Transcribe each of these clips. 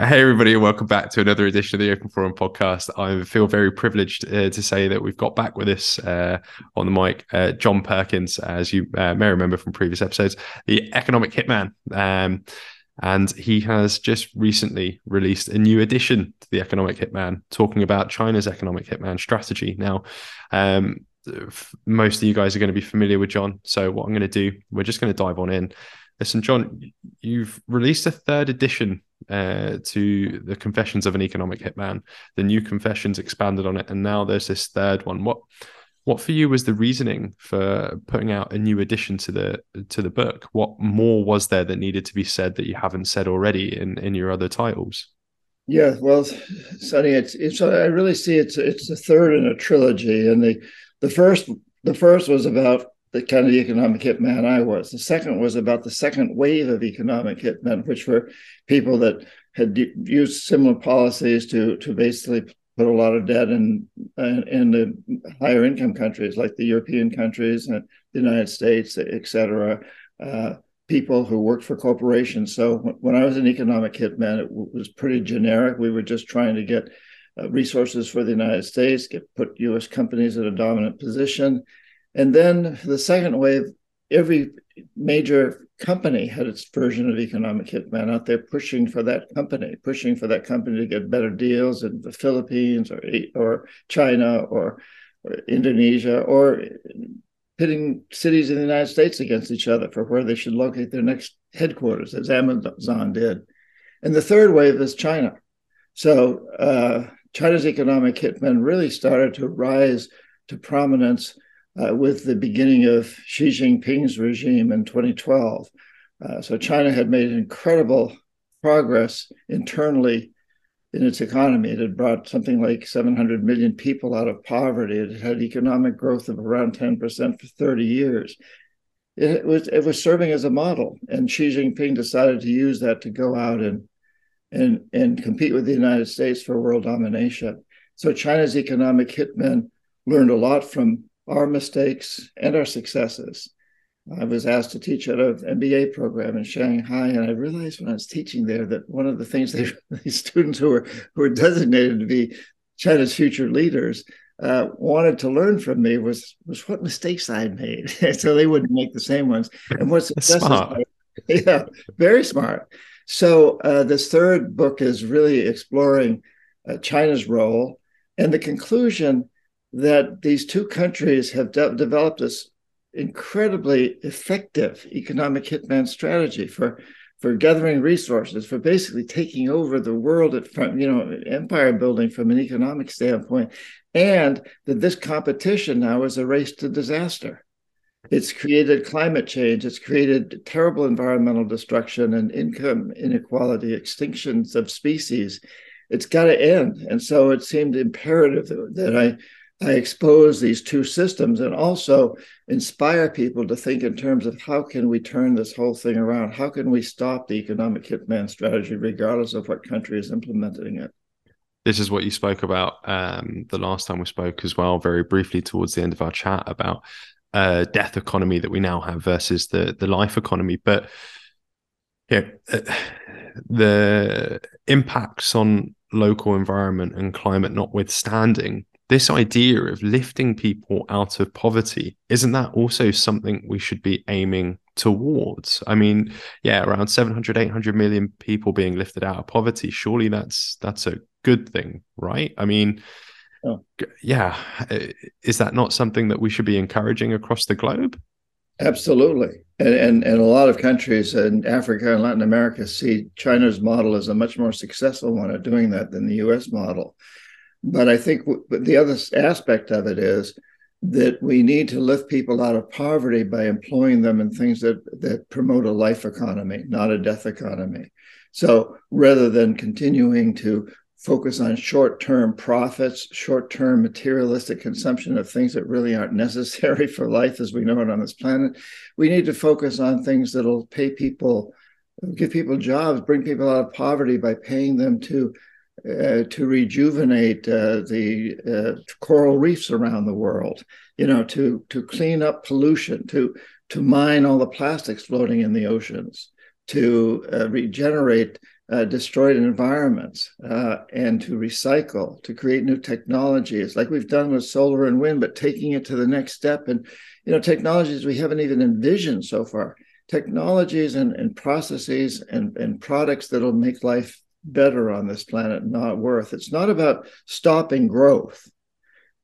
Hey, everybody, and welcome back to another edition of the Open Forum podcast. I feel very privileged uh, to say that we've got back with us uh, on the mic uh, John Perkins, as you uh, may remember from previous episodes, the economic hitman. Um, and he has just recently released a new edition to the Economic Hitman, talking about China's economic hitman strategy. Now, um, most of you guys are going to be familiar with John. So, what I'm going to do, we're just going to dive on in. Listen, John, you've released a third edition uh, to the Confessions of an Economic Hitman. The new Confessions expanded on it, and now there's this third one. What what for you was the reasoning for putting out a new addition to the to the book? What more was there that needed to be said that you haven't said already in in your other titles? Yeah, well, Sonny, it's it's I really see it's it's the third in a trilogy, and the the first the first was about the kind of economic hitman I was. The second was about the second wave of economic hitmen, which were people that had used similar policies to to basically put a lot of debt in in the higher income countries like the European countries and the United States, et cetera. Uh, people who worked for corporations. So when I was an economic hitman, it was pretty generic. We were just trying to get uh, resources for the United States, get put U.S. companies in a dominant position, and then the second wave, every major company had its version of economic hitman out there pushing for that company, pushing for that company to get better deals in the Philippines or or China or, or Indonesia or pitting cities in the United States against each other for where they should locate their next headquarters, as Amazon did. And the third wave is China. So uh, China's economic hitmen really started to rise to prominence uh, with the beginning of Xi Jinping's regime in 2012. Uh, so China had made incredible progress internally in its economy. It had brought something like 700 million people out of poverty. It had economic growth of around 10% for 30 years. It was it was serving as a model, and Xi Jinping decided to use that to go out and and and compete with the United States for world domination. So China's economic hitmen learned a lot from our mistakes and our successes. I was asked to teach at an MBA program in Shanghai, and I realized when I was teaching there that one of the things they, these students who were who were designated to be China's future leaders uh, wanted to learn from me was was what mistakes I had made, so they wouldn't make the same ones. And what successes, smart. yeah, very smart. So uh, this third book is really exploring uh, China's role, and the conclusion that these two countries have de- developed this incredibly effective economic hitman strategy for for gathering resources for basically taking over the world from you know empire building from an economic standpoint and that this competition now is a race to disaster. It's created climate change it's created terrible environmental destruction and income inequality extinctions of species. It's got to end and so it seemed imperative that i I expose these two systems and also inspire people to think in terms of how can we turn this whole thing around? How can we stop the economic hitman strategy, regardless of what country is implementing it? This is what you spoke about um, the last time we spoke as well, very briefly towards the end of our chat about uh, death economy that we now have versus the the life economy. But yeah, uh, the impacts on local environment and climate notwithstanding, this idea of lifting people out of poverty isn't that also something we should be aiming towards? I mean yeah around 700 800 million people being lifted out of poverty surely that's that's a good thing right? I mean oh. yeah uh, is that not something that we should be encouraging across the globe? Absolutely. And, and and a lot of countries in africa and latin america see china's model as a much more successful one at doing that than the us model but I think the other aspect of it is that we need to lift people out of poverty by employing them in things that, that promote a life economy, not a death economy. So rather than continuing to focus on short term profits, short term materialistic consumption of things that really aren't necessary for life as we know it on this planet, we need to focus on things that'll pay people, give people jobs, bring people out of poverty by paying them to uh, to rejuvenate uh, the uh, coral reefs around the world, you know, to to clean up pollution, to to mine all the plastics floating in the oceans, to uh, regenerate uh, destroyed environments uh, and to recycle, to create new technologies, like we've done with solar and wind, but taking it to the next step. And, you know, technologies we haven't even envisioned so far, technologies and, and processes and, and products that'll make life better on this planet, not worth. It's not about stopping growth.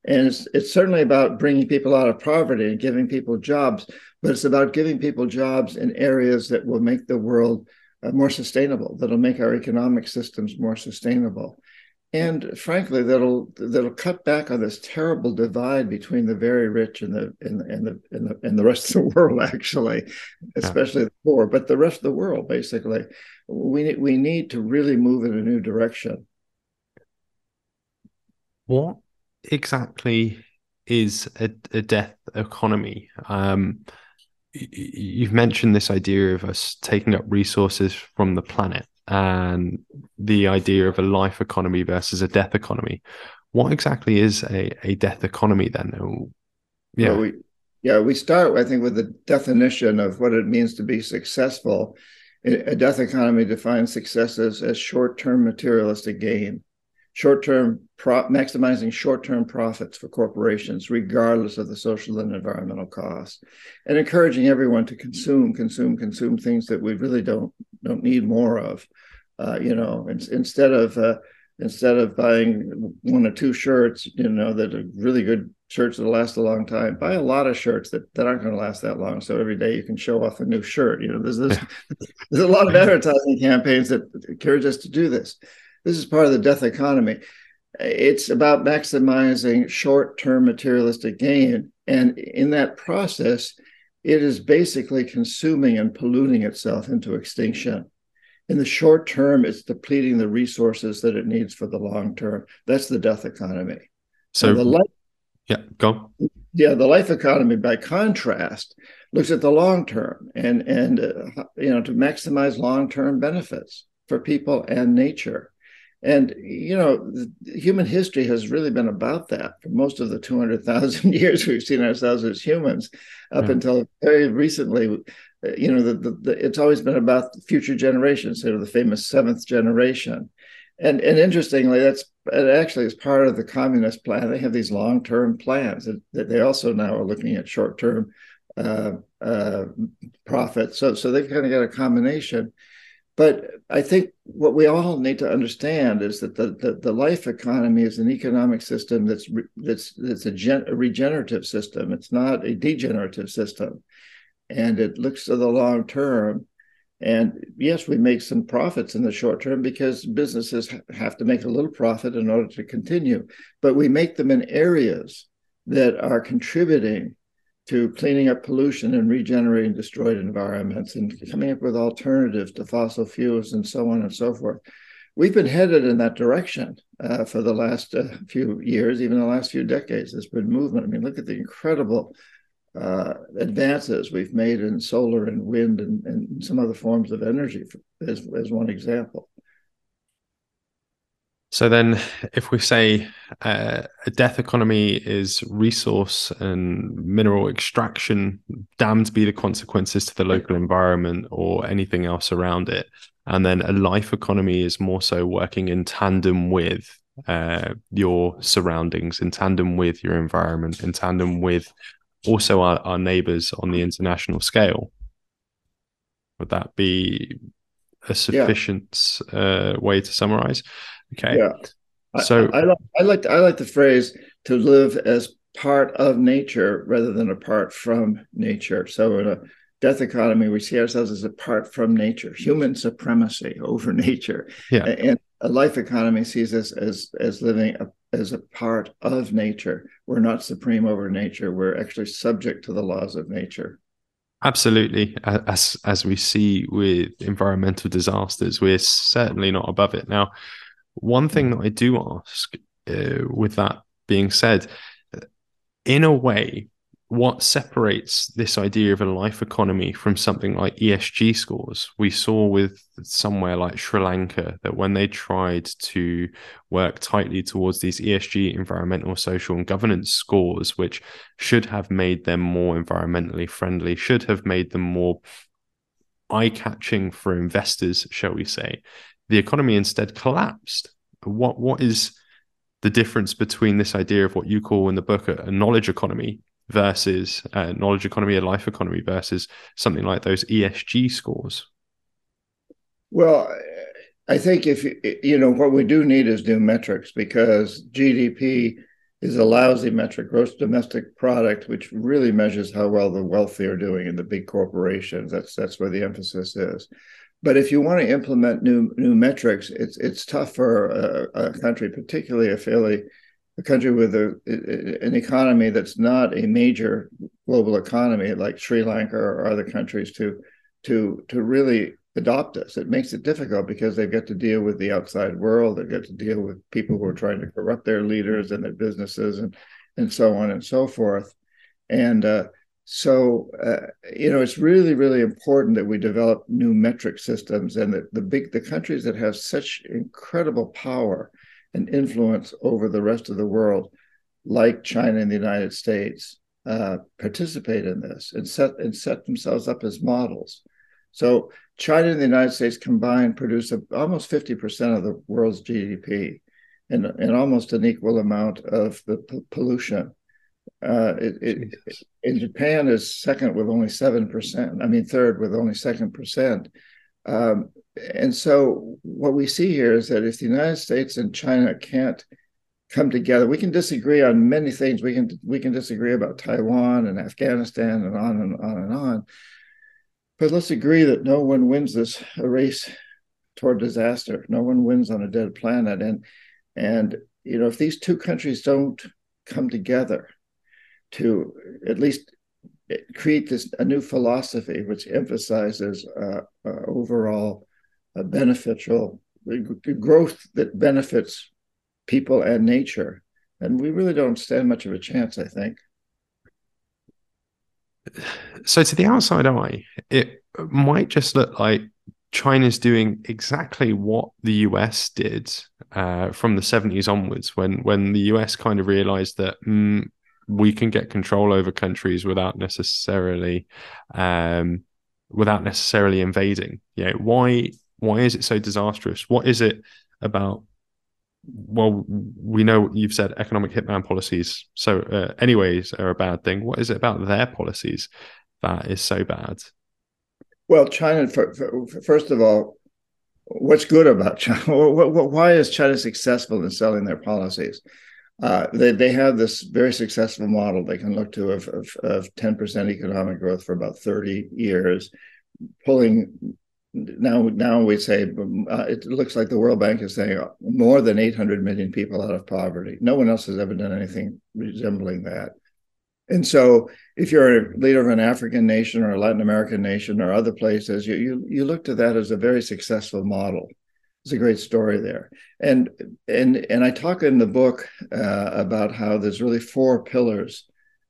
And it's, it's certainly about bringing people out of poverty and giving people jobs, but it's about giving people jobs in areas that will make the world uh, more sustainable, that'll make our economic systems more sustainable. And frankly, that'll that'll cut back on this terrible divide between the very rich and the and, and the and the and the rest of the world, actually, especially yeah. the poor, but the rest of the world, basically. We we need to really move in a new direction. What exactly is a, a death economy? Um, you've mentioned this idea of us taking up resources from the planet and the idea of a life economy versus a death economy. What exactly is a, a death economy then? Yeah. Well, we, yeah, we start, I think, with the definition of what it means to be successful. A death economy defines success as, as short term materialistic gain short-term pro- maximizing short-term profits for corporations regardless of the social and environmental costs and encouraging everyone to consume consume consume things that we really don't don't need more of uh, you know in, instead of uh, instead of buying one or two shirts you know that are really good shirts that'll last a long time buy a lot of shirts that, that aren't going to last that long so every day you can show off a new shirt you know there's there's, there's a lot of advertising campaigns that encourage us to do this this is part of the death economy. It's about maximizing short term materialistic gain. And in that process, it is basically consuming and polluting itself into extinction. In the short term, it's depleting the resources that it needs for the long term. That's the death economy. So the life, yeah, go. Yeah, the life economy, by contrast, looks at the long term and and uh, you know to maximize long term benefits for people and nature. And, you know, human history has really been about that for most of the 200,000 years we've seen ourselves as humans up yeah. until very recently. You know, the, the, the, it's always been about future generations, sort of the famous seventh generation. And, and interestingly, that's it actually is part of the communist plan. They have these long term plans that they also now are looking at short term uh, uh, profits. So, so they've kind of got a combination. But I think what we all need to understand is that the, the, the life economy is an economic system that's re, that's that's a, gen, a, regenerative system. It's not a degenerative system, and it looks to the long term. And yes, we make some profits in the short term because businesses have to make a little profit in order to continue. But we make them in areas that are contributing to cleaning up pollution and regenerating destroyed environments and coming up with alternatives to fossil fuels and so on and so forth. We've been headed in that direction uh, for the last uh, few years, even the last few decades. There's been movement. I mean, look at the incredible uh, advances we've made in solar and wind and, and some other forms of energy, as, as one example. So then, if we say uh, a death economy is resource and mineral extraction, damned be the consequences to the local environment or anything else around it, and then a life economy is more so working in tandem with uh, your surroundings, in tandem with your environment, in tandem with also our, our neighbors on the international scale. Would that be a sufficient yeah. uh, way to summarize? Okay. Yeah. So I, I, like I like I like the phrase to live as part of nature rather than apart from nature. So in a death economy, we see ourselves as apart from nature, human supremacy over nature. Yeah. And a life economy sees us as as living a, as a part of nature. We're not supreme over nature. We're actually subject to the laws of nature. Absolutely, as as we see with environmental disasters, we're certainly not above it now. One thing that I do ask, uh, with that being said, in a way, what separates this idea of a life economy from something like ESG scores? We saw with somewhere like Sri Lanka that when they tried to work tightly towards these ESG, environmental, social, and governance scores, which should have made them more environmentally friendly, should have made them more eye catching for investors, shall we say, the economy instead collapsed. What what is the difference between this idea of what you call in the book a, a knowledge economy versus a knowledge economy, a life economy versus something like those ESG scores? Well, I think if you know what we do need is new metrics because GDP is a lousy metric, gross domestic product, which really measures how well the wealthy are doing in the big corporations. That's that's where the emphasis is. But if you want to implement new new metrics, it's it's tough for a, a country, particularly a fairly a country with a, an economy that's not a major global economy like Sri Lanka or other countries to to to really adopt this. It makes it difficult because they've got to deal with the outside world. They've got to deal with people who are trying to corrupt their leaders and their businesses and and so on and so forth. And uh, so uh, you know, it's really really important that we develop new metric systems and that the big the countries that have such incredible power and influence over the rest of the world, like China and the United States, uh, participate in this and set and set themselves up as models. So China and the United States combined produce a, almost 50% of the world's GDP and, and almost an equal amount of the p- pollution. Uh, it, it, in Japan is second with only 7%. I mean, third with only second percent. Um, and so what we see here is that if the United States and China can't come together, we can disagree on many things. We can we can disagree about Taiwan and Afghanistan and on and on and on. But let's agree that no one wins this race toward disaster. No one wins on a dead planet. And and you know, if these two countries don't come together to at least create this a new philosophy which emphasizes uh, uh, overall uh, beneficial growth that benefits people and nature, and we really don't stand much of a chance. I think so to the outside eye, it might just look like China's doing exactly what the US did uh, from the 70s onwards, when when the US kind of realized that mm, we can get control over countries without necessarily um, without necessarily invading. Yeah, why why is it so disastrous? What is it about well, we know you've said economic hitman policies. So, uh, anyways, are a bad thing. What is it about their policies that is so bad? Well, China. For, for, first of all, what's good about China? Why is China successful in selling their policies? Uh, they they have this very successful model they can look to of of, of 10% economic growth for about 30 years, pulling now now we say uh, it looks like the World Bank is saying more than 800 million people out of poverty. No one else has ever done anything resembling that. And so, if you're a leader of an African nation or a Latin American nation or other places, you you, you look to that as a very successful model. It's a great story there, and and and I talk in the book uh, about how there's really four pillars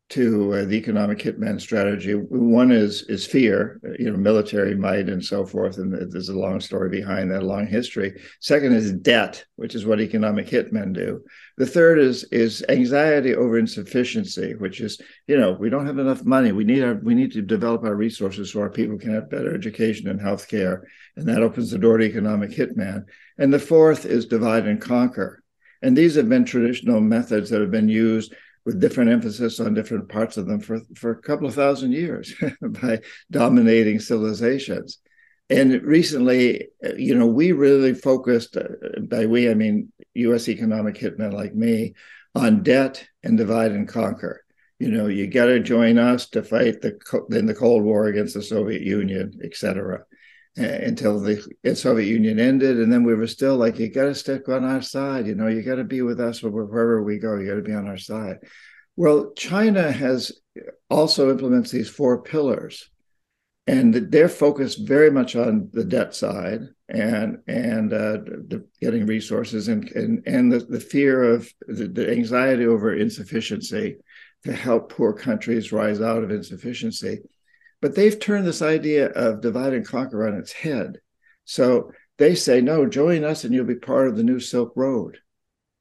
to uh, the economic hitman strategy. One is is fear, you know, military might and so forth, and there's a long story behind that, a long history. Second is debt, which is what economic hitmen do. The third is is anxiety over insufficiency, which is you know we don't have enough money. We need our we need to develop our resources so our people can have better education and health care, and that opens the door to economic hitman. And the fourth is divide and conquer. And these have been traditional methods that have been used with different emphasis on different parts of them for, for a couple of thousand years by dominating civilizations. And recently, you know, we really focused, uh, by we, I mean US economic hitmen like me, on debt and divide and conquer. You know, you got to join us to fight the in the Cold War against the Soviet Union, et cetera, until the Soviet Union ended. And then we were still like, you got to stick on our side. You know, you got to be with us wherever we go. You got to be on our side. Well, China has also implements these four pillars, and they're focused very much on the debt side and and uh, getting resources and and and the, the fear of the, the anxiety over insufficiency to help poor countries rise out of insufficiency. But they've turned this idea of divide and conquer on its head. So they say, no, join us and you'll be part of the new Silk Road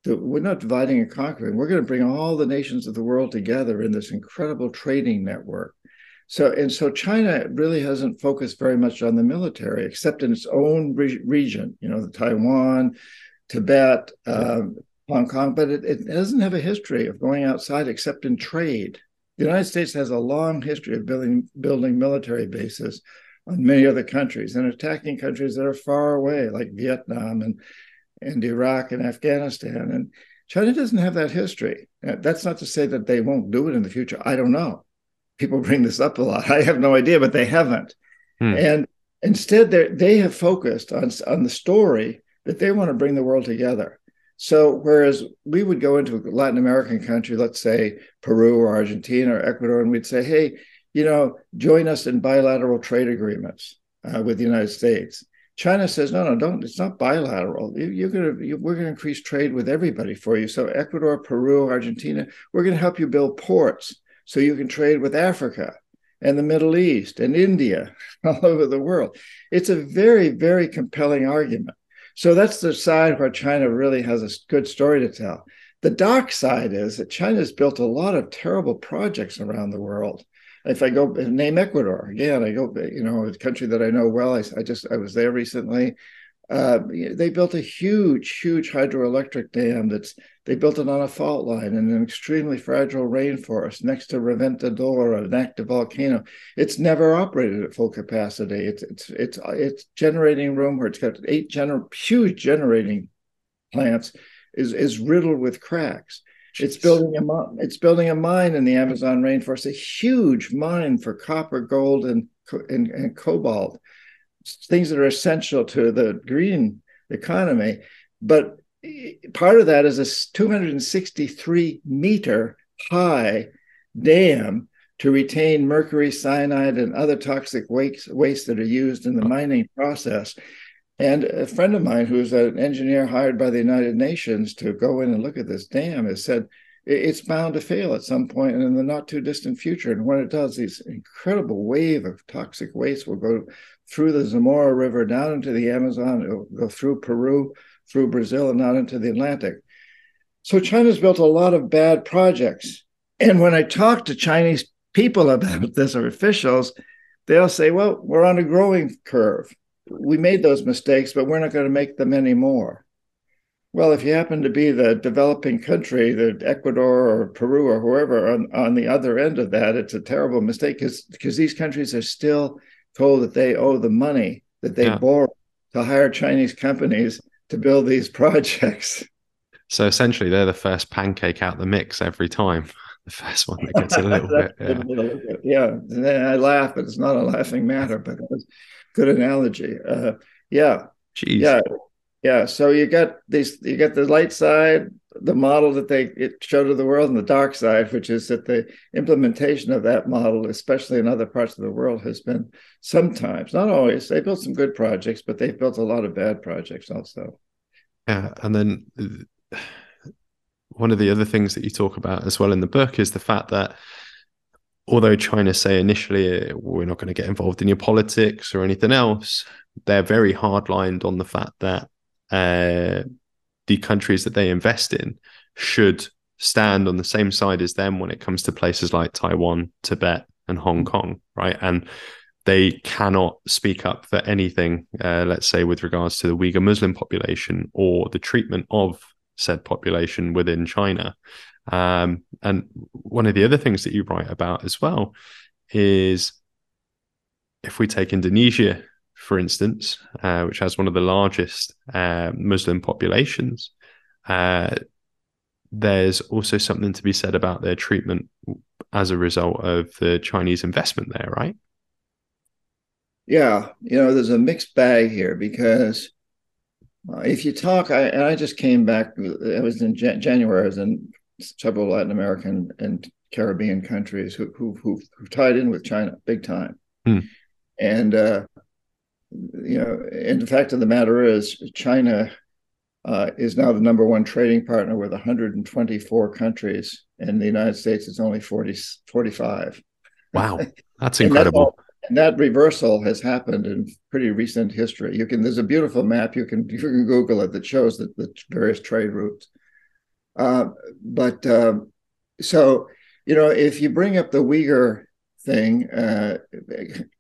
we're not dividing and conquering. We're going to bring all the nations of the world together in this incredible trading network. So and so China really hasn't focused very much on the military, except in its own re- region. You know, the Taiwan, Tibet, um, Hong Kong, but it, it doesn't have a history of going outside except in trade. The United States has a long history of building building military bases on many other countries and attacking countries that are far away, like Vietnam and and Iraq and Afghanistan. And China doesn't have that history. Uh, that's not to say that they won't do it in the future. I don't know. People bring this up a lot. I have no idea, but they haven't. Hmm. And instead, they they have focused on on the story that they want to bring the world together. So whereas we would go into a Latin American country, let's say Peru or Argentina or Ecuador, and we'd say, hey, you know, join us in bilateral trade agreements uh, with the United States. China says, no, no, don't. It's not bilateral. You, are gonna, you, we're gonna increase trade with everybody for you. So Ecuador, Peru, Argentina, we're gonna help you build ports so you can trade with Africa and the Middle East and India, all over the world. It's a very, very compelling argument. So that's the side where China really has a good story to tell. The dark side is that China's built a lot of terrible projects around the world if I go name Ecuador again, I go, you know, a country that I know well. I, I just I was there recently. Uh, they built a huge, huge hydroelectric dam. That's they built it on a fault line in an extremely fragile rainforest next to Reventador, an active volcano. It's never operated at full capacity. It's it's it's it's generating room where it's got eight gener- huge generating plants is is riddled with cracks. It's building a it's building a mine in the Amazon rainforest, a huge mine for copper, gold, and and, and cobalt, things that are essential to the green economy. But part of that is a 263 meter high dam to retain mercury, cyanide, and other toxic waste, waste that are used in the mining process. And a friend of mine, who's an engineer hired by the United Nations to go in and look at this dam, has said it's bound to fail at some point in the not too distant future. And when it does, this incredible wave of toxic waste will go through the Zamora River down into the Amazon, go through Peru, through Brazil, and out into the Atlantic. So China's built a lot of bad projects. And when I talk to Chinese people about this or officials, they'll say, well, we're on a growing curve we made those mistakes, but we're not going to make them anymore. Well, if you happen to be the developing country, the Ecuador or Peru or whoever on, on the other end of that, it's a terrible mistake because these countries are still told that they owe the money that they yeah. borrow to hire Chinese companies to build these projects. So essentially, they're the first pancake out the mix every time. The first one that gets a little bit. Yeah. yeah. I laugh, but it's not a laughing matter. But good analogy. Uh, yeah. Jeez. Yeah. Yeah. So you got these, you got the light side, the model that they it showed to the world, and the dark side, which is that the implementation of that model, especially in other parts of the world, has been sometimes, not always. They built some good projects, but they've built a lot of bad projects also. Yeah. And then one of the other things that you talk about as well in the book is the fact that although China say initially we're not going to get involved in your politics or anything else, they're very hardlined on the fact that uh, the countries that they invest in should stand on the same side as them when it comes to places like Taiwan, Tibet, and Hong Kong, right? And they cannot speak up for anything, uh, let's say, with regards to the Uyghur Muslim population or the treatment of said population within China. Um, and one of the other things that you write about as well is if we take Indonesia, for instance, uh, which has one of the largest uh, Muslim populations, uh, there's also something to be said about their treatment as a result of the Chinese investment there, right? Yeah, you know, there's a mixed bag here because uh, if you talk, I, and I just came back, I was in January, I was in several Latin American and Caribbean countries who who who, tied in with China big time, hmm. and uh, you know, and the fact of the matter is, China uh, is now the number one trading partner with 124 countries, and the United States is only 40 45. Wow, that's incredible. and that reversal has happened in pretty recent history. You can there's a beautiful map you can you can Google it that shows the, the various trade routes. Uh, but uh, so, you know, if you bring up the Uyghur thing. Uh,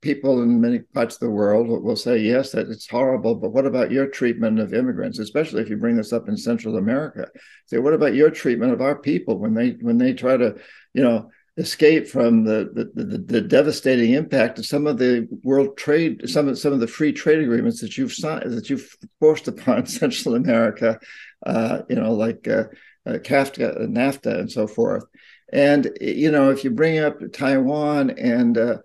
people in many parts of the world will say, yes, that it's horrible, but what about your treatment of immigrants, especially if you bring this up in Central America? Say, what about your treatment of our people when they when they try to, you know, escape from the, the the, the, devastating impact of some of the world trade, some of some of the free trade agreements that you've signed, that you've forced upon Central America, uh, you know, like uh, uh, CAFTA, NAFTA, and so forth. And you know, if you bring up Taiwan and uh,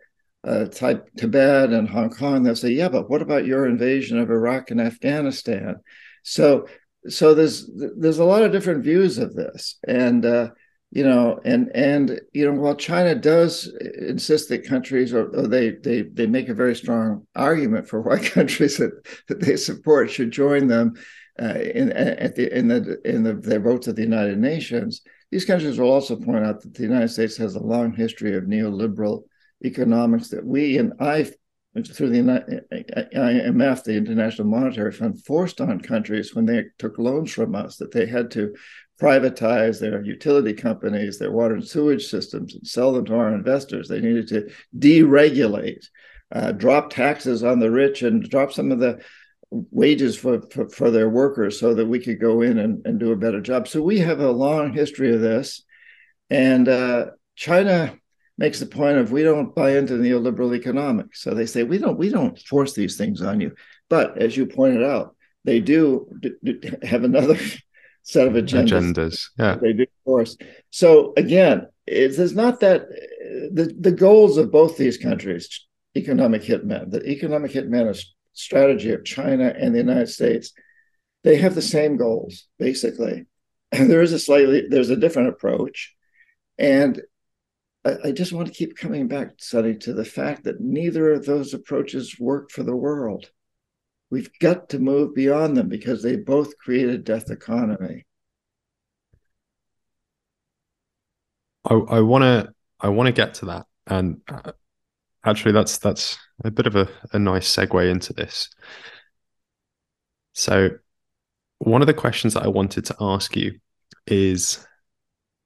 uh, Tibet and Hong Kong, they'll say, "Yeah, but what about your invasion of Iraq and Afghanistan?" So, so there's there's a lot of different views of this, and uh, you know, and and you know, while China does insist that countries, or, or, they they they make a very strong argument for why countries that, that they support should join them uh, in at the in the in the, their votes at the United Nations. These countries will also point out that the United States has a long history of neoliberal economics that we and I through the IMF, the International Monetary Fund, forced on countries when they took loans from us that they had to privatize their utility companies, their water and sewage systems, and sell them to our investors. They needed to deregulate, uh, drop taxes on the rich, and drop some of the wages for, for, for, their workers so that we could go in and, and do a better job. So we have a long history of this. And uh, China makes the point of we don't buy into neoliberal economics. So they say we don't we don't force these things on you. But as you pointed out, they do have another set of agendas. Agendas, yeah. They do force. So again, it's not that the the goals of both these countries, economic hitmen, the economic hitman strategy of China and the United States, they have the same goals basically. And there is a slightly there's a different approach, and I, I just want to keep coming back, Sonny, to the fact that neither of those approaches work for the world. We've got to move beyond them because they both create a death economy. I want to I want to get to that, and uh, actually, that's that's a bit of a, a nice segue into this. So, one of the questions that I wanted to ask you is,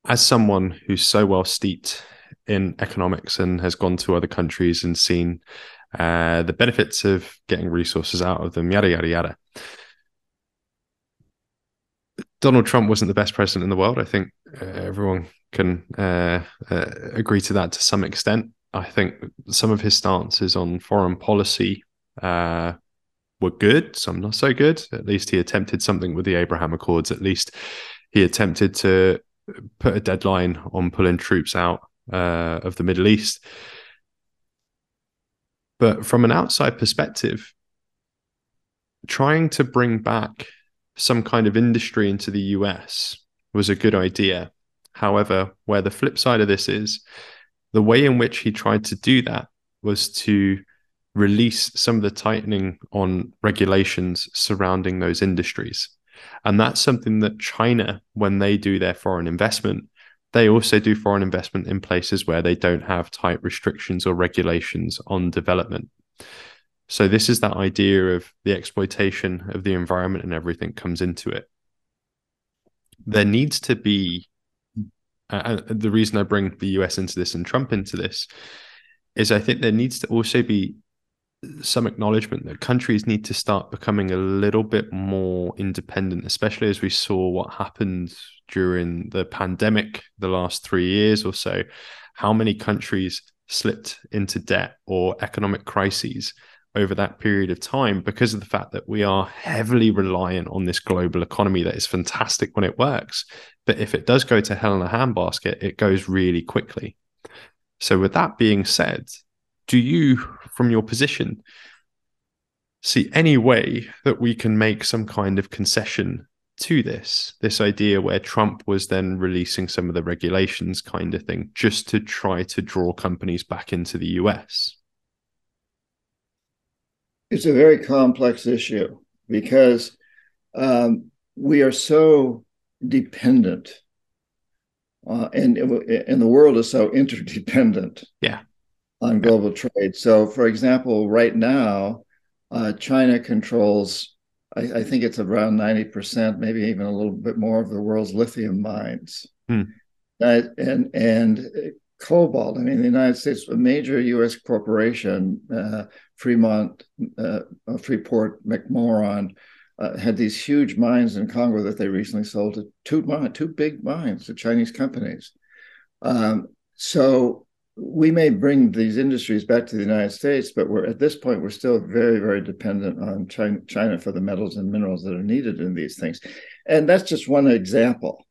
as someone who's so well steeped in economics and has gone to other countries and seen uh, the benefits of getting resources out of them, yada, yada, yada. Donald Trump wasn't the best president in the world. I think uh, everyone can uh, uh agree to that to some extent. I think some of his stances on foreign policy uh, were good, some not so good. At least he attempted something with the Abraham Accords. At least he attempted to put a deadline on pulling troops out uh, of the Middle East. But from an outside perspective, trying to bring back some kind of industry into the US was a good idea. However, where the flip side of this is, the way in which he tried to do that was to release some of the tightening on regulations surrounding those industries. And that's something that China, when they do their foreign investment, they also do foreign investment in places where they don't have tight restrictions or regulations on development. So this is that idea of the exploitation of the environment and everything comes into it. There needs to be uh, the reason I bring the US into this and Trump into this is I think there needs to also be some acknowledgement that countries need to start becoming a little bit more independent, especially as we saw what happened during the pandemic the last three years or so. How many countries slipped into debt or economic crises over that period of time because of the fact that we are heavily reliant on this global economy that is fantastic when it works. But if it does go to hell in a handbasket, it goes really quickly. So, with that being said, do you, from your position, see any way that we can make some kind of concession to this this idea where trump was then releasing some of the regulations kind of thing just to try to draw companies back into the us it's a very complex issue because um, we are so dependent uh, and and the world is so interdependent yeah on global yeah. trade. So, for example, right now, uh, China controls, I, I, think it's around 90%, maybe even a little bit more of the world's lithium mines. Hmm. Uh, and, and cobalt. I mean, the United States, a major U.S. corporation, uh, Fremont, uh, Freeport, McMoran, uh, had these huge mines in Congo that they recently sold to two, two big mines to Chinese companies. Um, so we may bring these industries back to the United States, but we're at this point we're still very, very dependent on China, China for the metals and minerals that are needed in these things, and that's just one example.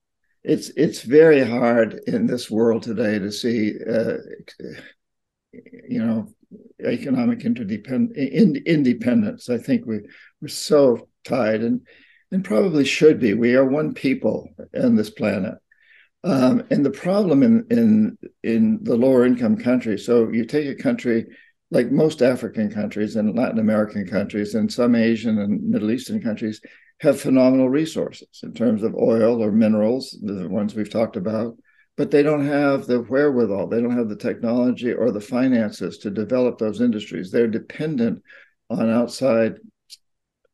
It's it's very hard in this world today to see, uh, you know, economic interdepend in, independence. I think we we're so tied and and probably should be. We are one people on this planet um, and the problem in, in in the lower income countries, so you take a country like most African countries and Latin American countries and some Asian and Middle Eastern countries have phenomenal resources in terms of oil or minerals, the ones we've talked about, but they don't have the wherewithal, they don't have the technology or the finances to develop those industries. They're dependent on outside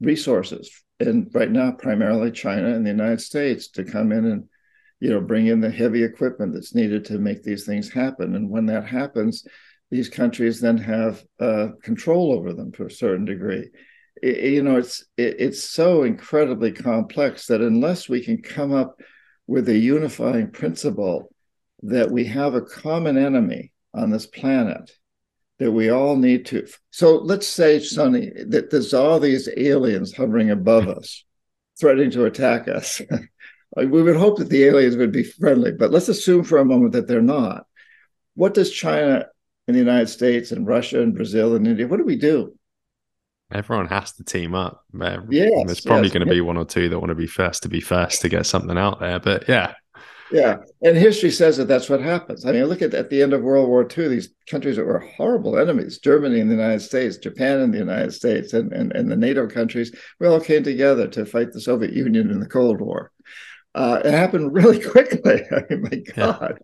resources. And right now, primarily China and the United States to come in and you know bring in the heavy equipment that's needed to make these things happen and when that happens these countries then have uh, control over them to a certain degree it, you know it's it, it's so incredibly complex that unless we can come up with a unifying principle that we have a common enemy on this planet that we all need to so let's say sonny that there's all these aliens hovering above us threatening to attack us we would hope that the aliens would be friendly, but let's assume for a moment that they're not. What does China and the United States and Russia and Brazil and India, what do we do? Everyone has to team up. Yeah, there's probably yes. going to be one or two that want to be first to be first to get something out there. But yeah, yeah, and history says that that's what happens. I mean, look at at the end of World War II, these countries that were horrible enemies, Germany and the United States, Japan and the United States, and, and, and the NATO countries, we all came together to fight the Soviet Union in the Cold War. Uh, it happened really quickly. I mean, my God.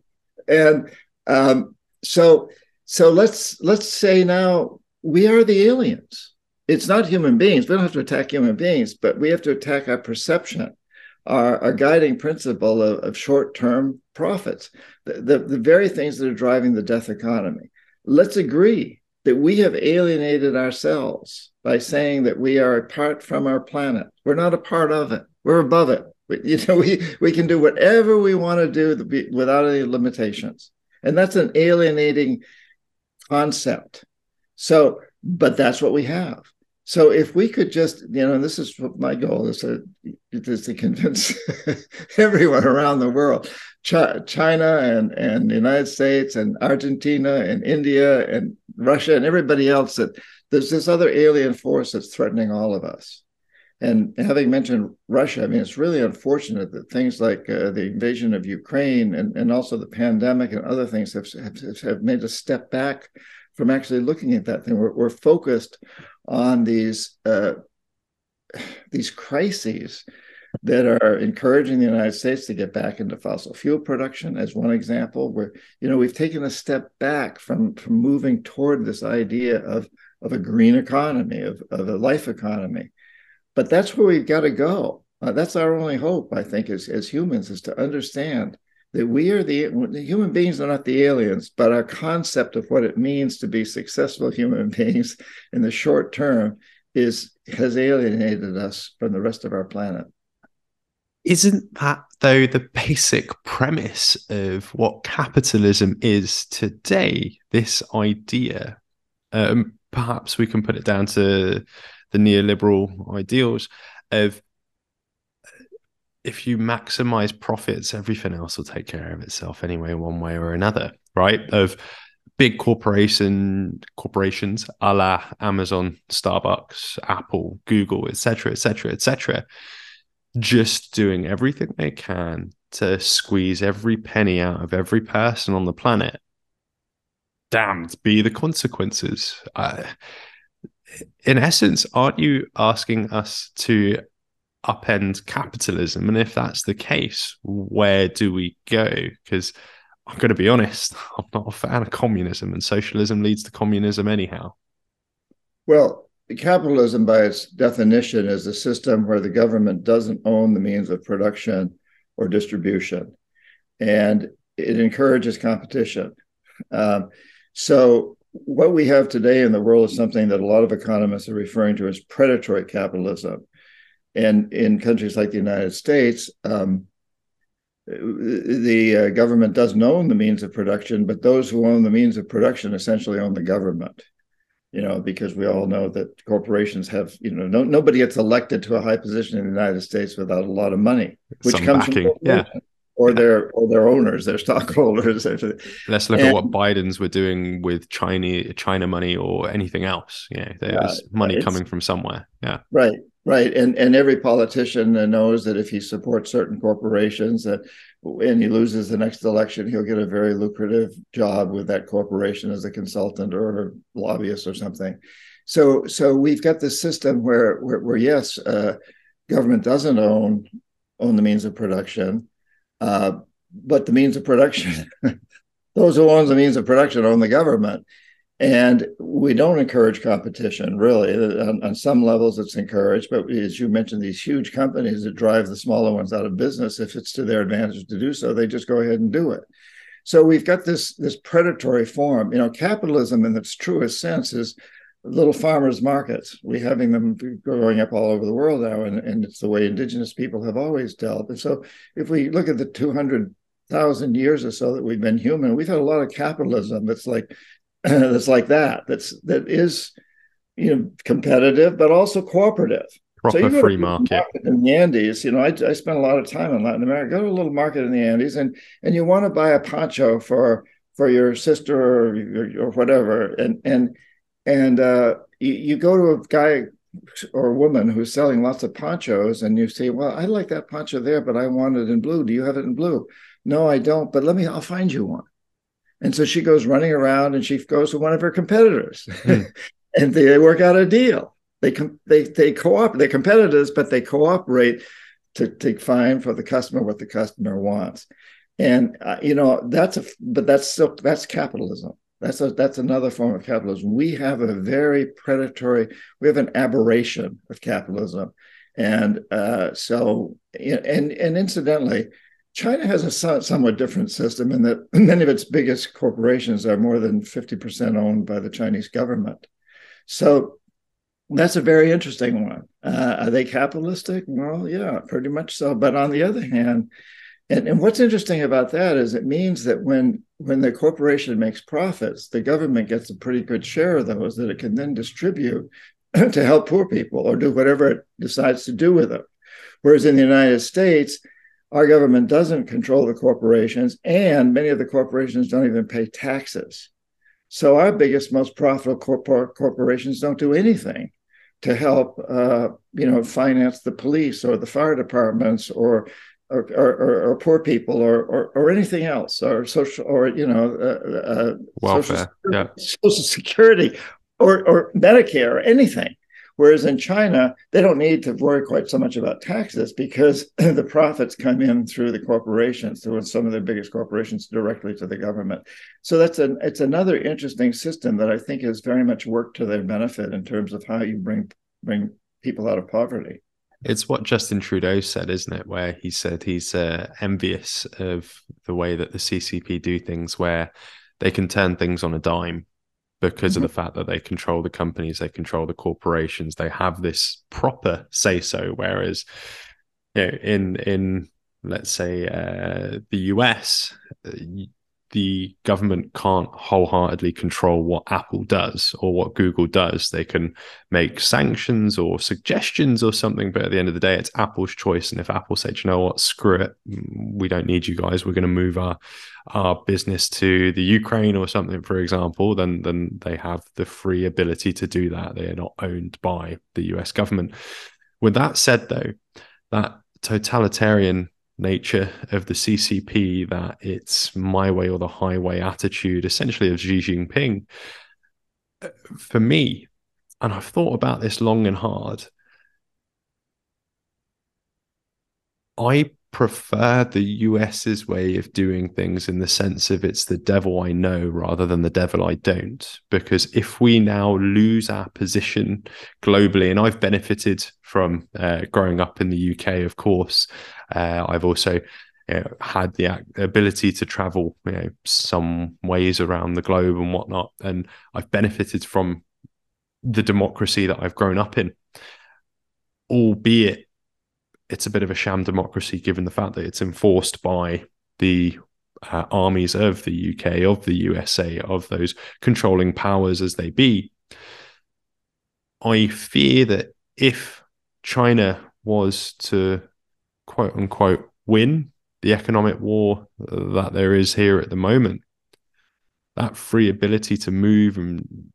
Yeah. And um, so, so let's let's say now we are the aliens. It's not human beings. We don't have to attack human beings, but we have to attack our perception, our, our guiding principle of, of short-term profits, the, the, the very things that are driving the death economy. Let's agree that we have alienated ourselves by saying that we are apart from our planet. We're not a part of it. We're above it. You know, we we can do whatever we want to do without any limitations, and that's an alienating concept. So, but that's what we have. So, if we could just, you know, this is my goal is to is to convince everyone around the world, China and and the United States and Argentina and India and Russia and everybody else that there's this other alien force that's threatening all of us and having mentioned Russia, I mean, it's really unfortunate that things like uh, the invasion of Ukraine and, and also the pandemic and other things have, have, have made us step back from actually looking at that thing. We're, we're focused on these uh, these crises that are encouraging the United States to get back into fossil fuel production, as one example, where you know we've taken a step back from from moving toward this idea of of a green economy, of, of a life economy. But that's where we've got to go. Uh, that's our only hope, I think, as, as humans, is to understand that we are the, the human beings are not the aliens, but our concept of what it means to be successful human beings in the short term is has alienated us from the rest of our planet. Isn't that though the basic premise of what capitalism is today? This idea, um, perhaps we can put it down to the neoliberal ideals of if you maximize profits, everything else will take care of itself anyway, one way or another, right? Of big corporation corporations a la Amazon, Starbucks, Apple, Google, etc., etc., etc., just doing everything they can to squeeze every penny out of every person on the planet. Damned be the consequences. Uh, in essence, aren't you asking us to upend capitalism? And if that's the case, where do we go? Because I'm going to be honest, I'm not a fan of communism, and socialism leads to communism anyhow. Well, capitalism, by its definition, is a system where the government doesn't own the means of production or distribution. And it encourages competition Um, so what we have today in the world is something that a lot of economists are referring to as predatory capitalism. And in countries like the United States, um, the uh, government doesn't own the means of production, but those who own the means of production essentially own the government. You know, because we all know that corporations have, you know, no, nobody gets elected to a high position in the United States without a lot of money, which Some comes backing, from yeah. or their or their owners, their stockholders. Let's look And- at what Biden's were doing with China, China money or anything else. You know, there's money coming from somewhere. Yeah. Right, right, and and every politician knows that if he supports certain corporations, that and he loses the next election, he'll get a very lucrative job with that corporation as a consultant or a lobbyist or something. So, so we've got this system where where, where yes, uh, government doesn't own own the means of production, uh, but the means of production, those who own the means of production own the government. And we don't encourage competition, really. On, on some levels, it's encouraged, but as you mentioned, these huge companies that drive the smaller ones out of business, if it's to their advantage to do so, they just go ahead and do it. So we've got this this predatory form. You know, capitalism in its truest sense is little farmers markets. We're having them growing up all over the world now, and, and it's the way indigenous people have always dealt. And so, if we look at the two hundred thousand years or so that we've been human, we've had a lot of capitalism that's like that's like that. That's that is you know competitive, but also cooperative. Proper you go free a market. in the Andes. You know, I, I spent a lot of time in Latin America. Go to a little market in the Andes, and and you want to buy a poncho for for your sister or or, or whatever, and and and uh, you, you go to a guy or a woman who's selling lots of ponchos, and you say, "Well, I like that poncho there, but I want it in blue. Do you have it in blue?" No, I don't. But let me. I'll find you one. And so she goes running around, and she goes to one of her competitors, Hmm. and they work out a deal. They com- they they cooperate. They're competitors, but they cooperate to to find for the customer what the customer wants. And uh, you know that's a but that's still that's capitalism. That's a that's another form of capitalism. We have a very predatory. We have an aberration of capitalism, and uh, so and and incidentally, China has a somewhat different system in that many of its biggest corporations are more than fifty percent owned by the Chinese government. So that's a very interesting one. Uh, are they capitalistic? Well, yeah, pretty much so. But on the other hand, and, and what's interesting about that is it means that when when the corporation makes profits, the government gets a pretty good share of those that it can then distribute to help poor people or do whatever it decides to do with them. Whereas in the United States, our government doesn't control the corporations, and many of the corporations don't even pay taxes. So our biggest, most profitable corpor- corporations don't do anything to help, uh, you know, finance the police or the fire departments or or, or, or poor people or, or, or anything else or social or you know uh, uh, Welfare. social, Yeah. social security or, or Medicare or anything. Whereas in China, they don't need to worry quite so much about taxes because the profits come in through the corporations, through some of the biggest corporations directly to the government. So that's an it's another interesting system that I think has very much worked to their benefit in terms of how you bring bring people out of poverty. It's what Justin Trudeau said, isn't it? Where he said he's uh, envious of the way that the CCP do things, where they can turn things on a dime because Mhm. of the fact that they control the companies, they control the corporations, they have this proper say so. Whereas, you know, in in let's say uh, the US, uh, the government can't wholeheartedly control what Apple does or what Google does. They can make sanctions or suggestions or something, but at the end of the day, it's Apple's choice. And if Apple said, you know what, screw it, we don't need you guys, we're going to move our our business to the Ukraine or something, for example, then then they have the free ability to do that. They are not owned by the US government. With that said, though, that totalitarian nature of the CCP, that it's my way or the highway attitude, essentially of Xi Jinping, uh, for me, and I've thought about this long and hard, I prefer the US's way of doing things in the sense of it's the devil I know rather than the devil I don't. Because if we now lose our position globally, and I've benefited from uh, growing up in the UK, of course, uh, I've also you know, had the ability to travel you know, some ways around the globe and whatnot. And I've benefited from the democracy that I've grown up in, albeit it's a bit of a sham democracy given the fact that it's enforced by the uh, armies of the UK, of the USA, of those controlling powers as they be. I fear that if China was to quote unquote win the economic war that there is here at the moment, that free ability to move and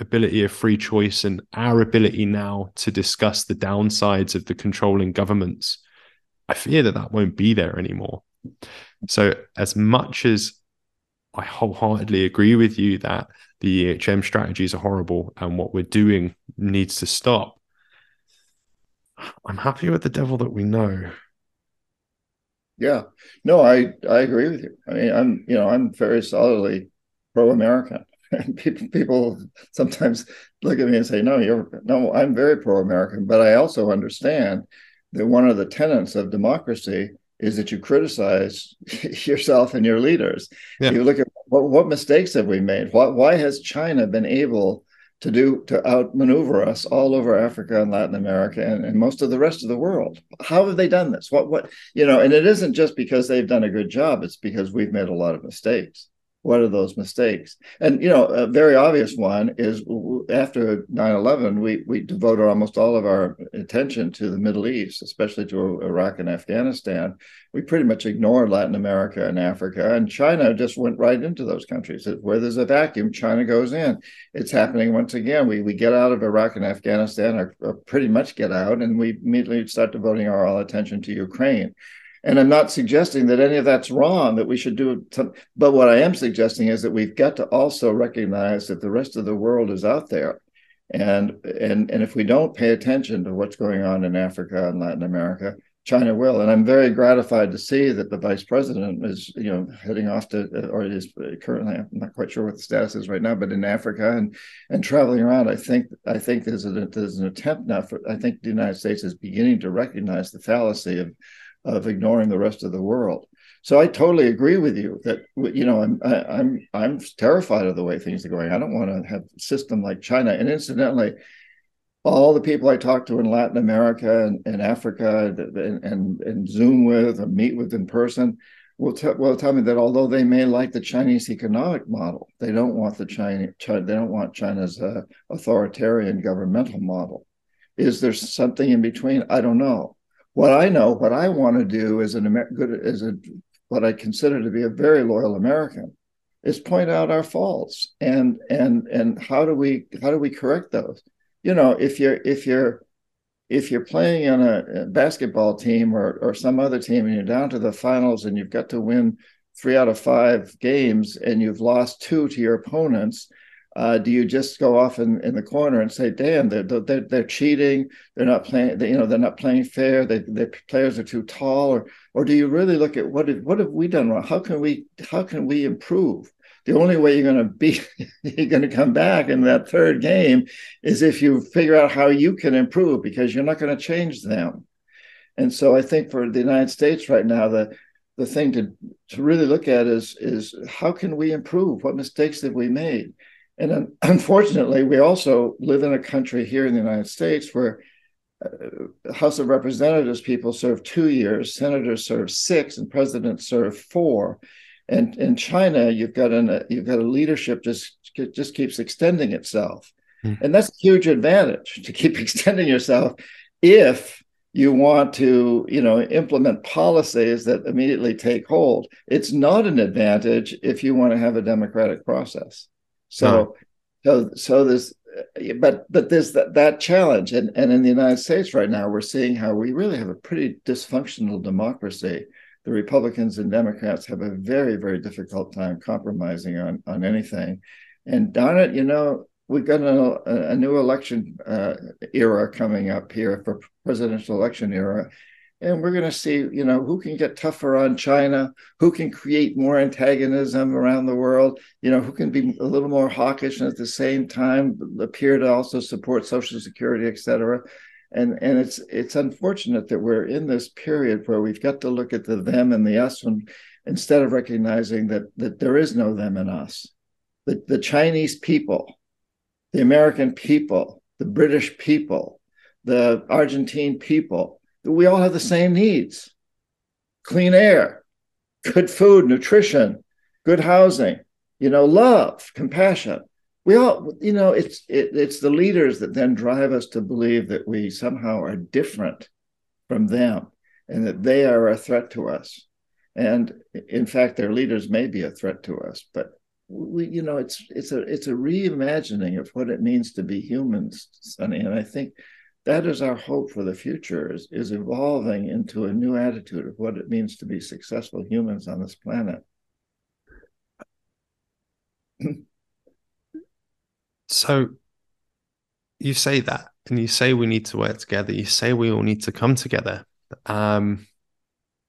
ability of free choice and our ability now to discuss the downsides of the controlling governments, I fear that that won't be there anymore. So, as much as I wholeheartedly agree with you that the EHM strategies are horrible and what we're doing needs to stop, I'm happy with the devil that we know. Yeah, no, I I agree with you. I mean, I'm you know I'm very solidly pro-American. And people people sometimes look at me and say, "No, you're no." I'm very pro-American, but I also understand that one of the tenets of democracy is that you criticize yourself and your leaders. Yeah. You look at what, what, mistakes have we made? Why, why has China been able to do to outmaneuver us all over Africa and Latin America and, and most of the rest of the world? How have they done this? What what you know? And it isn't just because they've done a good job; it's because we've made a lot of mistakes what are those mistakes? And you know, a very obvious one is after 9/11, we we devoted almost all of our attention to the Middle East, especially to Iraq and Afghanistan. We pretty much ignored Latin America and Africa, and China just went right into those countries. Where there's a vacuum, China goes in. It's happening once again. We we get out of Iraq and Afghanistan, or, or pretty much get out, and we immediately start devoting our all attention to Ukraine. And I'm not suggesting that any of that's wrong, that we should do some, but what I am suggesting is that we've got to also recognize that the rest of the world is out there. And and and if we don't pay attention to what's going on in Africa and Latin America, China will. And I'm very gratified to see that the vice president is, you know, heading off to, uh, or is currently, I'm not quite sure what the status is right now, but in Africa and and traveling around. I think I think there's, there's an attempt now for. I think the United States is beginning to recognize the fallacy of of ignoring the rest of the world. So I totally agree with you that you know I'm I, I'm I'm terrified of the way things are going. I don't want to have a system like China. And incidentally, all the people I talk to in Latin America and, and Africa and, and, and Zoom with or meet with in person will, t- will tell me that although they may like the Chinese economic model, they don't want the China they don't want China's uh, authoritarian governmental model. Is there something in between? I don't know what I know, what I want to do as an Amer- good as a what I consider to be a very loyal American is point out our faults and and and how do we how do we correct those? You know, if you're if you're if you're playing on a, a basketball team or or some other team and you're down to the finals and you've got to win three out of five games and you've lost two to your opponents uh, do you just go off in, in the corner and say, "Damn, they're they're, they're cheating. They're not playing. They, you know, they're not playing fair. They, their players are too tall." Or or do you really look at what have, what have we done wrong? How can we how can we improve? The only way you're going to be you're going to come back in that third game is if you figure out how you can improve because you're not going to change them. And so I think for the United States right now, the the thing to to really look at is is how can we improve? What mistakes have we made? And unfortunately, we also live in a country here in the United States where uh, House of Representatives people serve two years, senators serve six, and presidents serve four. And in China, you've got an uh, you've got a leadership just just keeps extending itself, mm. and that's a huge advantage to keep extending yourself if you want to you know implement policies that immediately take hold. It's not an advantage if you want to have a democratic process. So, so, so there's, but but there's that, that challenge, and and in the United States right now, we're seeing how we really have a pretty dysfunctional democracy. The Republicans and Democrats have a very very difficult time compromising on on anything, and darn it, you know, we've got a, a new election uh, era coming up here for presidential election era and we're going to see you know who can get tougher on china who can create more antagonism around the world you know who can be a little more hawkish and at the same time appear to also support social security et cetera. And and it's it's unfortunate that we're in this period where we've got to look at the them and the us and instead of recognizing that that there is no them and us. The, the chinese people the american people the british people the argentine people we all have the same needs. Clean air good food nutrition good housing you know love compassion. We all you know it's it, it's the leaders that then drive us to believe that we somehow are different from them and that they are a threat to us. And in fact their leaders may be a threat to us but we you know it's it's a it's a reimagining of what it means to be humans sonny and i think that is our hope for the future is, is evolving into a new attitude of what it means to be successful humans on this planet So you say that, and you say we need to work together. You say we all need to come together. Um,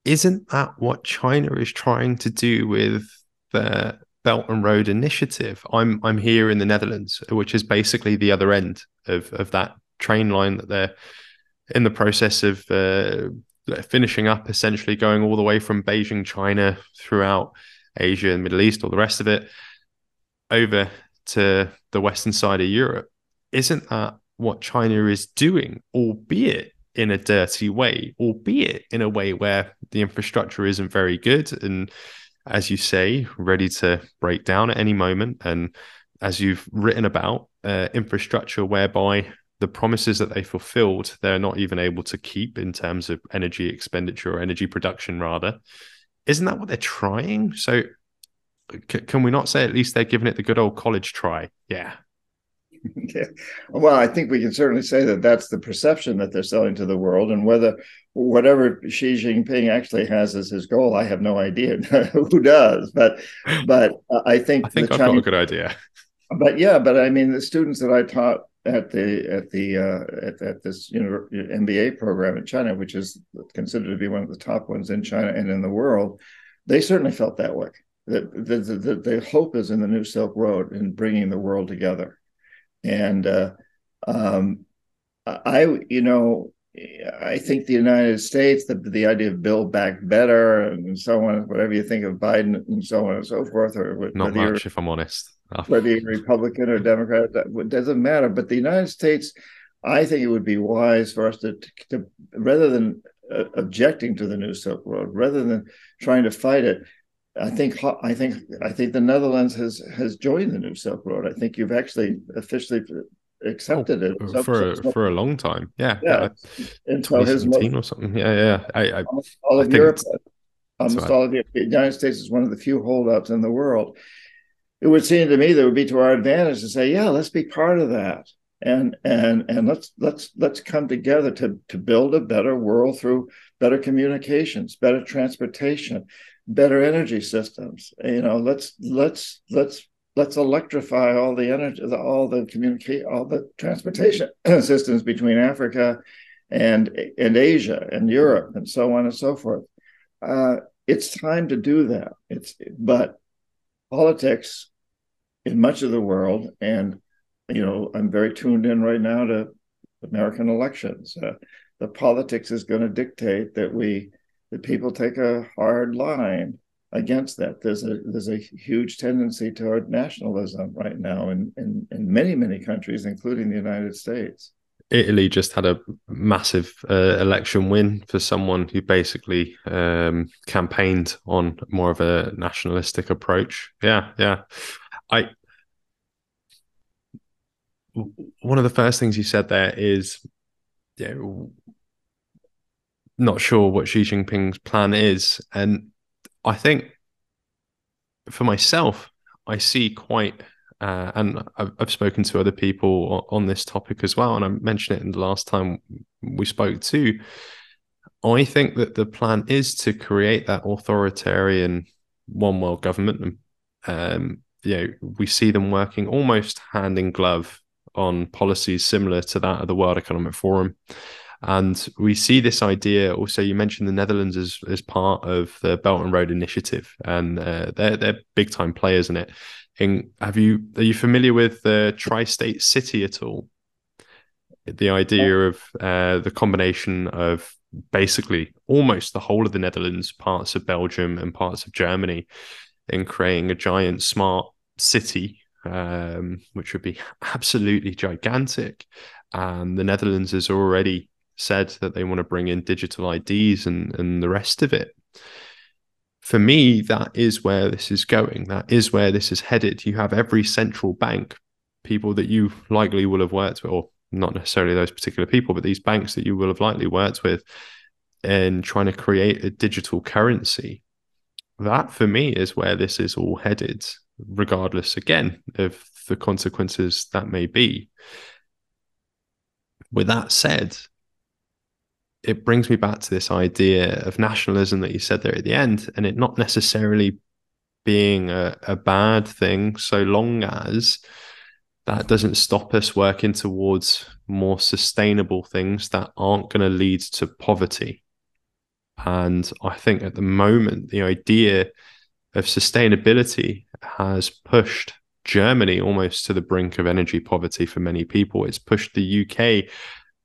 isn't that what China is trying to do with the Belt and Road Initiative? I'm I'm here in the Netherlands, which is basically the other end of of that train line that they're in the process of uh, finishing up, essentially going all the way from Beijing, China, throughout Asia and Middle East, all the rest of it, over to the western side of Europe. Isn't that what China is doing, albeit in a dirty way, albeit in a way where the infrastructure isn't very good and, as you say, ready to break down at any moment? And as you've written about, uh, infrastructure whereby the promises that they fulfilled, they're not even able to keep in terms of energy expenditure or energy production, rather. Isn't that what they're trying? So C- can we not say at least they're giving it the good old college try? Yeah. yeah. Well, I think we can certainly say that that's the perception that they're selling to the world, and whether whatever Xi Jinping actually has as his goal, I have no idea who does. But but uh, I think I think I've Chinese, got a good idea. But yeah, but I mean, the students that I taught at the at the uh, at, at this you know MBA program in China, which is considered to be one of the top ones in China and in the world, they certainly felt that way the, the, the, the hope is in the new Silk Road in bringing the world together. And uh, um, I, you know, I think the United States, the, the idea of build back better and so on, whatever you think of Biden and so on and so forth, or not much, if I'm honest. Whether you're Republican or Democrat, that doesn't matter. But the United States, I think it would be wise for us to, to rather than uh, objecting to the new Silk Road, rather than trying to fight it, I think I think I think the Netherlands has has joined the New Silk Road. I think you've actually officially accepted oh, it for so, for a long time. Yeah, yeah. Until his most, or something. Yeah, yeah. I, I almost all of Europe, almost all of Europe. The United States is one of the few holdouts in the world. It would seem to me that it would be to our advantage to say, yeah, let's be part of that, and and and let's let's let's come together to to build a better world through better communications, better transportation better energy systems. You know, let's let's let's let's electrify all the energy, all the communicate, all the transportation systems between Africa and and Asia and Europe and so on and so forth. Uh, it's time to do that. It's but politics in much of the world, and you know, I'm very tuned in right now to American elections. Uh, the politics is going to dictate that we that people take a hard line against that. There's a there's a huge tendency toward nationalism right now in, in, in many, many countries, including the United States. Italy just had a massive uh, election win for someone who basically um, campaigned on more of a nationalistic approach. Yeah, yeah. I one of the first things you said there is yeah, not sure what Xi Jinping's plan is. And I think for myself, I see quite, uh, and I've, I've, spoken to other people on this topic as well, and I mentioned it in the last time we spoke too. I think that the plan is to create that authoritarian one world government. Um, you know, we see them working almost hand in glove on policies similar to that of the World Economic Forum. And we see this idea also. You mentioned the Netherlands as, as part of the Belt and Road Initiative, and uh, they're they're big time players in it. In, have you are you familiar with the tri-state city at all? the idea of uh, the combination of basically almost the whole of the Netherlands, parts of Belgium, and parts of Germany in creating a giant smart city, um, which would be absolutely gigantic. And the Netherlands has already said that they want to bring in digital IDs and, and the rest of it. For me, that is where this is going. That is where this is headed. You have every central bank, people that you likely will have worked with, or not necessarily those particular people, but these banks that you will have likely worked with in trying to create a digital currency. That for me is where this is all headed, regardless again of the consequences that may be. With that said, it brings me back to this idea of nationalism that you said there at the end, and it not necessarily being a, a bad thing so long as that doesn't stop us working towards more sustainable things that aren't going to lead to poverty. And I think at the moment, the idea of sustainability has pushed Germany almost to the brink of energy poverty for many people. It's pushed the UK,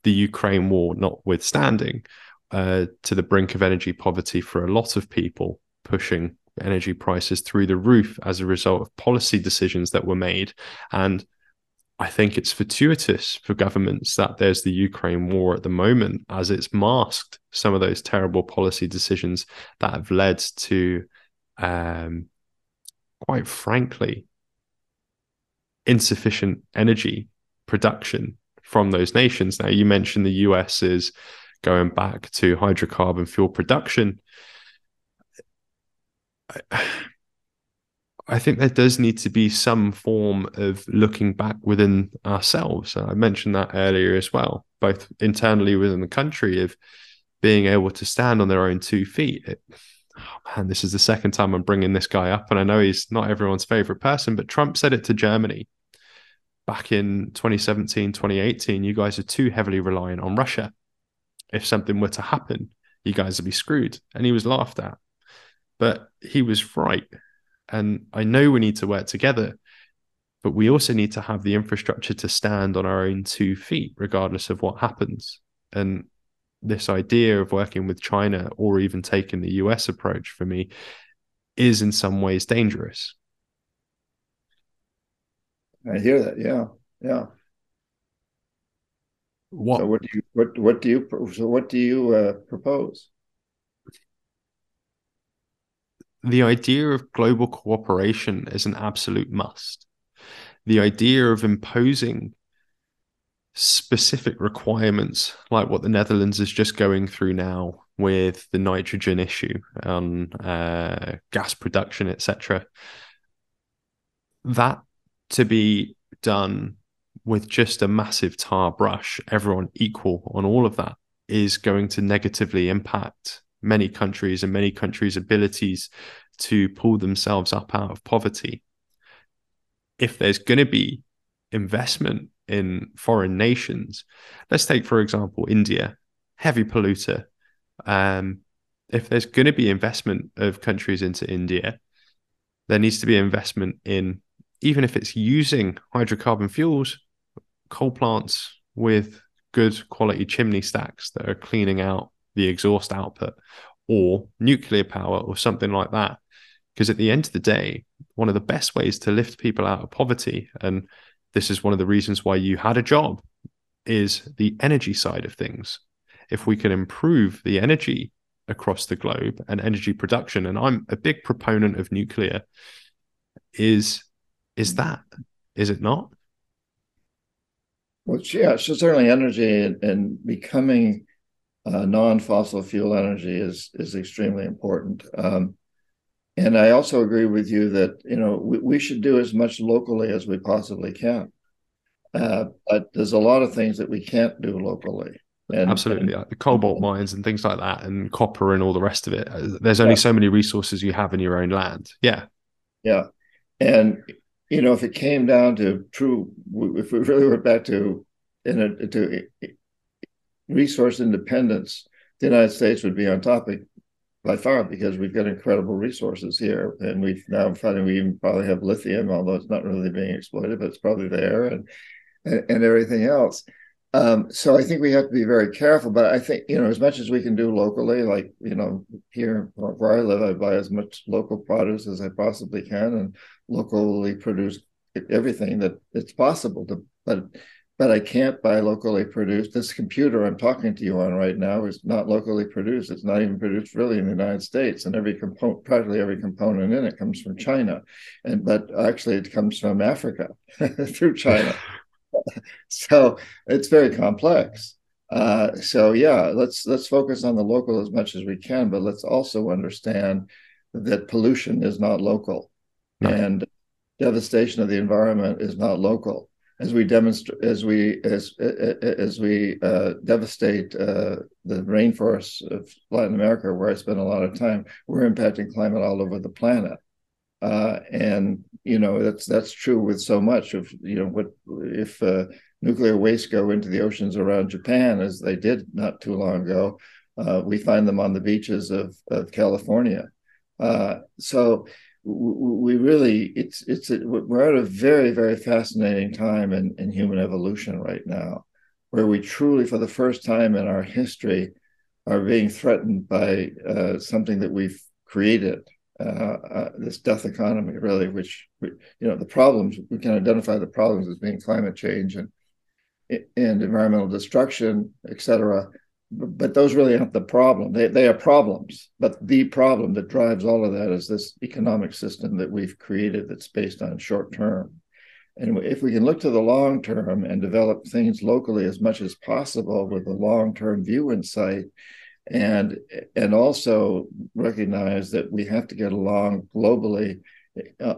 the Ukraine war notwithstanding, uh, to the brink of energy poverty for a lot of people, pushing energy prices through the roof as a result of policy decisions that were made. And I think it's fortuitous for governments that there's the Ukraine war at the moment, as it's masked some of those terrible policy decisions that have led to, um, quite frankly, insufficient energy production from those nations. Now, you mentioned the US is going back to hydrocarbon fuel production. I think there does need to be some form of looking back within ourselves. I mentioned that earlier as well, both internally within the country of being able to stand on their own two feet. It, man, this is the second time I'm bringing this guy up, and I know he's not everyone's favorite person, but Trump said it to Germany back in 2017, 2018. You guys are too heavily reliant on Russia. If something were to happen, you guys would be screwed. And he was laughed at. But he was right and I know we need to work together, but we also need to have the infrastructure to stand on our own two feet, regardless of what happens. And this idea of working with China or even taking the US approach for me is in some ways dangerous. I hear that. Yeah. Yeah. What, so what do you what what do you so what do you uh, propose? the idea of global cooperation is an absolute must. The idea of imposing specific requirements, like what the Netherlands is just going through now with the nitrogen issue on uh, gas production, etc., that to be done with just a massive tar brush, everyone equal on all of that, is going to negatively impact many countries and many countries' abilities to pull themselves up out of poverty. If there's going to be investment in foreign nations, let's take, for example, India, heavy polluter. Um, if there's going to be investment of countries into India, there needs to be investment in, even if it's using hydrocarbon fuels, coal plants with good quality chimney stacks that are cleaning out the exhaust output or nuclear power or something like that. Because at the end of the day, one of the best ways to lift people out of poverty, and this is one of the reasons why you had a job, is the energy side of things. If we can improve the energy across the globe and energy production, and I'm a big proponent of nuclear, is is that is it not? Well, yeah, so certainly energy and, and becoming uh, non-fossil fuel energy is is extremely important. Um, and I also agree with you that you know we, we should do as much locally as we possibly can. Uh, but there's a lot of things that we can't do locally. And, Absolutely, and, the cobalt mines and things like that, and copper and all the rest of it. Uh, there's only yeah. so many resources you have in your own land. Yeah, yeah, and you know if it came down to true, if we really went back to in a, to resource independence, the United States would be on topic by far because we've got incredible resources here, and we've now finding we even probably have lithium, although it's not really being exploited, but it's probably there, and and, and everything else. Um, so I think we have to be very careful. But I think you know, as much as we can do locally, like you know, here where I live, I buy as much local produce as I possibly can, and locally produce everything that it's possible to. But but I can't buy locally produced. This computer I'm talking to you on right now is not locally produced. It's not even produced really in the United States, and every component, practically every component in it, comes from China, and but actually it comes from Africa through China. so it's very complex. Uh, so yeah, let's let's focus on the local as much as we can, but let's also understand that pollution is not local, no. and devastation of the environment is not local as we demonstrate as we as as we uh, devastate uh, the rainforests of Latin America, where I spend a lot of time, we're impacting climate all over the planet. Uh, and you know that's that's true with so much of you know what if uh, nuclear waste go into the oceans around Japan, as they did not too long ago, uh, we find them on the beaches of of California. Uh, so we really it's it's a, we're at a very very fascinating time in, in human evolution right now where we truly for the first time in our history are being threatened by uh, something that we've created uh, uh, this death economy really which we, you know the problems we can identify the problems as being climate change and and environmental destruction et cetera but those really aren't the problem. They, they are problems, but the problem that drives all of that is this economic system that we've created that's based on short term. And if we can look to the long term and develop things locally as much as possible with a long term view in sight, and and also recognize that we have to get along globally uh,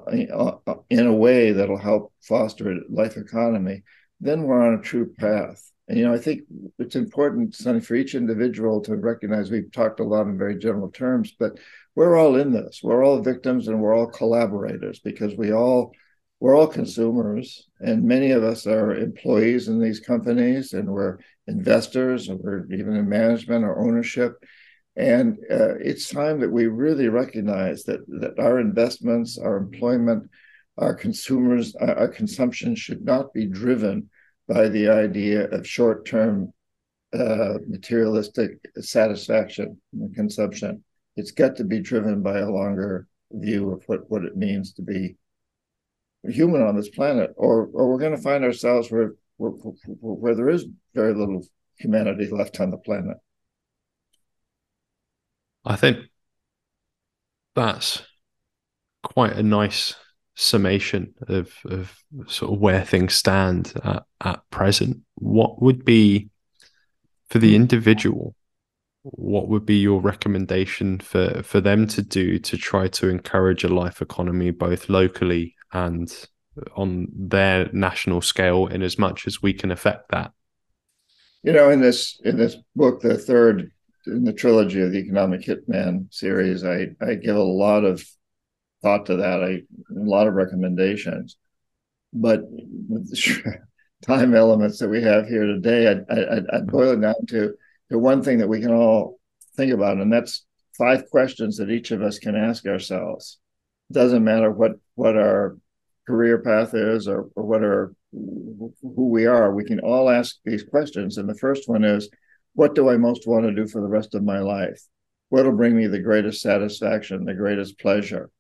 uh in a way that'll help foster a life economy, then we're on a true path. And you know, I think it's important, Sonny, for each individual to recognize we've talked a lot in very general terms, but we're all in this. We're all victims and we're all collaborators because we all we're all consumers, and many of us are employees in these companies, and we're investors, and we're even in management or ownership. And uh, it's time that we really recognize that that our investments, our employment, our consumers, our, our consumption should not be driven by the idea of short term uh, materialistic satisfaction and consumption. It's got to be driven by a longer view of what, what it means to be human on this planet, or, or we're going to find ourselves where, where, where there is very little humanity left on the planet. I think that's quite a nice summation of of sort of where things stand at, at present, what would be for the individual? What would be your recommendation for for them to do to try to encourage a life economy both locally and on their national scale, in as much as we can affect that? You know, in this in this book, the third in the trilogy of the Economic Hitman series, I I give a lot of thought to that. I a lot of recommendations, but with the time elements that we have here today, I, I, I boil it down to the one thing that we can all think about, and that's five questions that each of us can ask ourselves. It doesn't matter what what our career path is or, or what our who we are. We can all ask these questions, and the first one is, what do I most want to do for the rest of my life? What'll bring me the greatest satisfaction, the greatest pleasure?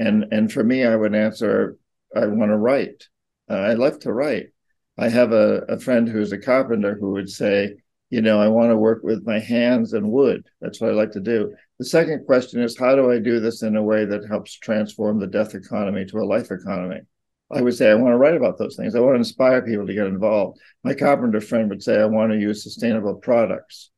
And and for me, I would answer, I want to write. Uh, I love to write. I have a, a friend who's a carpenter who would say, you know, I want to work with my hands and wood. That's what I like to do. The second question is, how do I do this in a way that helps transform the death economy to a life economy? I would say I want to write about those things. I want to inspire people to get involved. My carpenter friend would say I want to use sustainable products.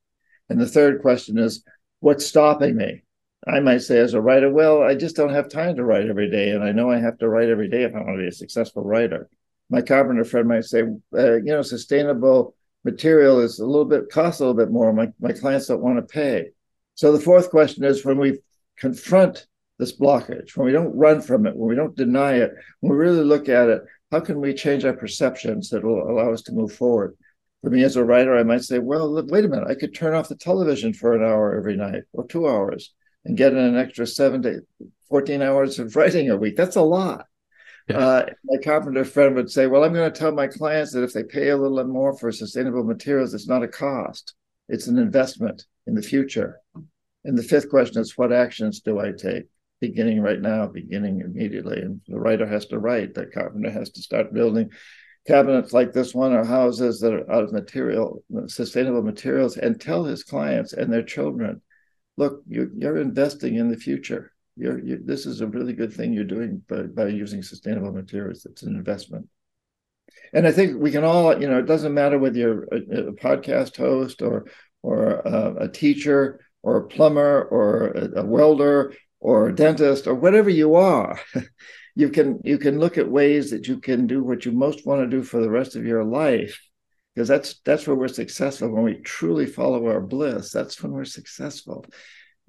And the third question is, what's stopping me? I might say as a writer, well, I just don't have time to write every day, and I know I have to write every day if I want to be a successful writer. My carpenter friend might say, uh, you know, sustainable material is a little bit costs a little bit more. My my clients don't want to pay. So the fourth question is when we confront this blockage, when we don't run from it, when we don't deny it, when we really look at it, how can we change our perceptions that will allow us to move forward? For me as a writer, I might say, well, wait a minute, I could turn off the television for an hour every night or two hours and getting an extra seven to 14 hours of writing a week. That's a lot. Yeah. Uh, my carpenter friend would say, "Well, I'm going to tell my clients that if they pay a little more for sustainable materials, it's not a cost; it's an investment in the future." And the fifth question is, what actions do I take? Beginning right now, beginning immediately. And the writer has to write. The carpenter has to start building cabinets like this one or houses that are out of material, sustainable materials, and tell his clients and their children, look, you're, you're investing in the future. You're, you, this is a really good thing you're doing by, by using sustainable materials. It's an investment. And I think we can all, you know, it doesn't matter whether you're a, a podcast host or or a, a teacher or a plumber or a, a welder or a dentist or whatever you are. you can you can look at ways that you can do what you most want to do for the rest of your life because that's that's where we're successful. When we truly follow our bliss that's when we're successful.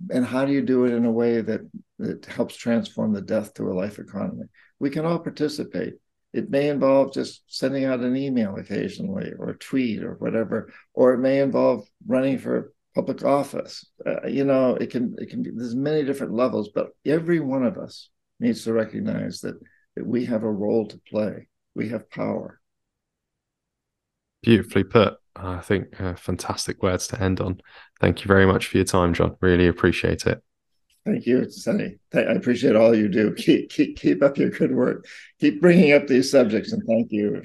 And how do you do it in a way that that helps transform the death to a life economy? We can all participate. It may involve just sending out an email occasionally or a tweet or whatever or it may involve running for public office. Uh, you know it can it can be there's many different levels but every one of us needs to recognize that, that we have a role to play. We have power. Beautifully put. I think uh, fantastic words to end on. Thank you very much for your time, John. Really appreciate it. Thank you, Sonny. I appreciate all you do. Keep, keep, keep up your good work. Keep bringing up these subjects, and thank you.